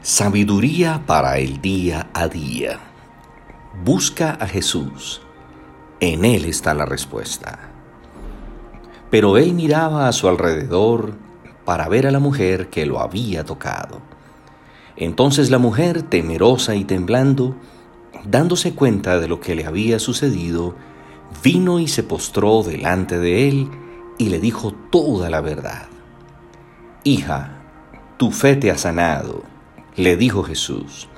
Sabiduría para el día a día. Busca a Jesús. En Él está la respuesta. Pero él miraba a su alrededor para ver a la mujer que lo había tocado. Entonces la mujer, temerosa y temblando, dándose cuenta de lo que le había sucedido, vino y se postró delante de él y le dijo toda la verdad. Hija, tu fe te ha sanado le dijo Jesús,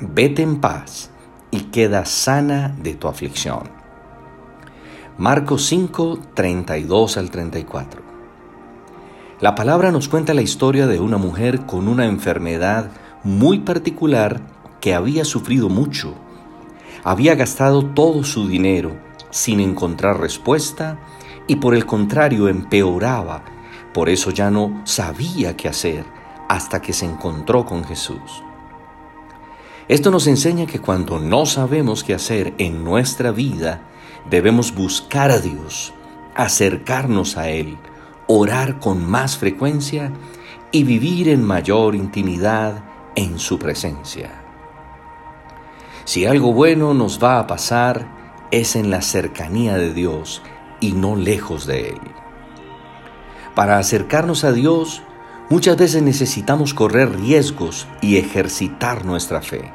vete en paz y queda sana de tu aflicción. Marcos 5, 32 al 34. La palabra nos cuenta la historia de una mujer con una enfermedad muy particular que había sufrido mucho. Había gastado todo su dinero sin encontrar respuesta y por el contrario empeoraba. Por eso ya no sabía qué hacer hasta que se encontró con Jesús. Esto nos enseña que cuando no sabemos qué hacer en nuestra vida, debemos buscar a Dios, acercarnos a Él, orar con más frecuencia y vivir en mayor intimidad en su presencia. Si algo bueno nos va a pasar, es en la cercanía de Dios y no lejos de Él. Para acercarnos a Dios, Muchas veces necesitamos correr riesgos y ejercitar nuestra fe.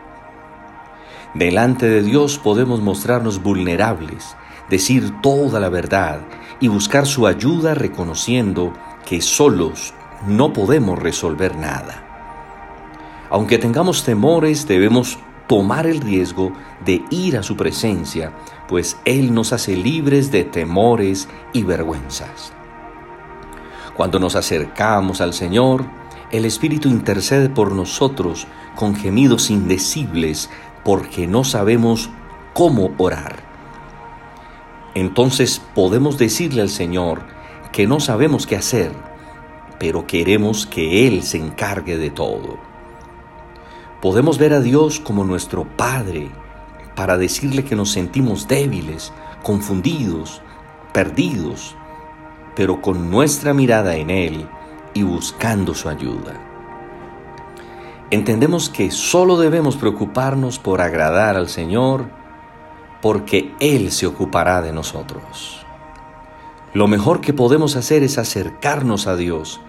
Delante de Dios podemos mostrarnos vulnerables, decir toda la verdad y buscar su ayuda reconociendo que solos no podemos resolver nada. Aunque tengamos temores, debemos tomar el riesgo de ir a su presencia, pues Él nos hace libres de temores y vergüenzas. Cuando nos acercamos al Señor, el Espíritu intercede por nosotros con gemidos indecibles porque no sabemos cómo orar. Entonces podemos decirle al Señor que no sabemos qué hacer, pero queremos que Él se encargue de todo. Podemos ver a Dios como nuestro Padre para decirle que nos sentimos débiles, confundidos, perdidos, pero con nuestra mirada en Él y buscando su ayuda. Entendemos que solo debemos preocuparnos por agradar al Señor porque Él se ocupará de nosotros. Lo mejor que podemos hacer es acercarnos a Dios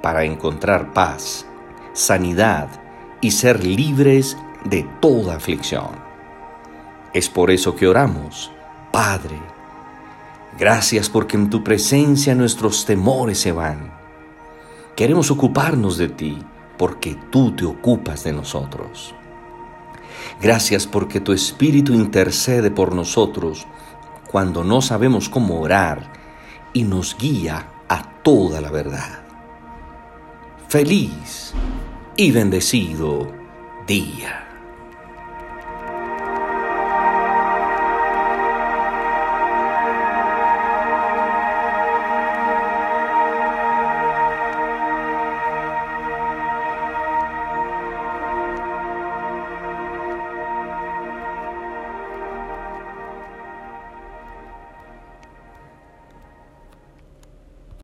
para encontrar paz, sanidad y ser libres de toda aflicción. Es por eso que oramos, Padre, Gracias porque en tu presencia nuestros temores se van. Queremos ocuparnos de ti porque tú te ocupas de nosotros. Gracias porque tu Espíritu intercede por nosotros cuando no sabemos cómo orar y nos guía a toda la verdad. Feliz y bendecido día.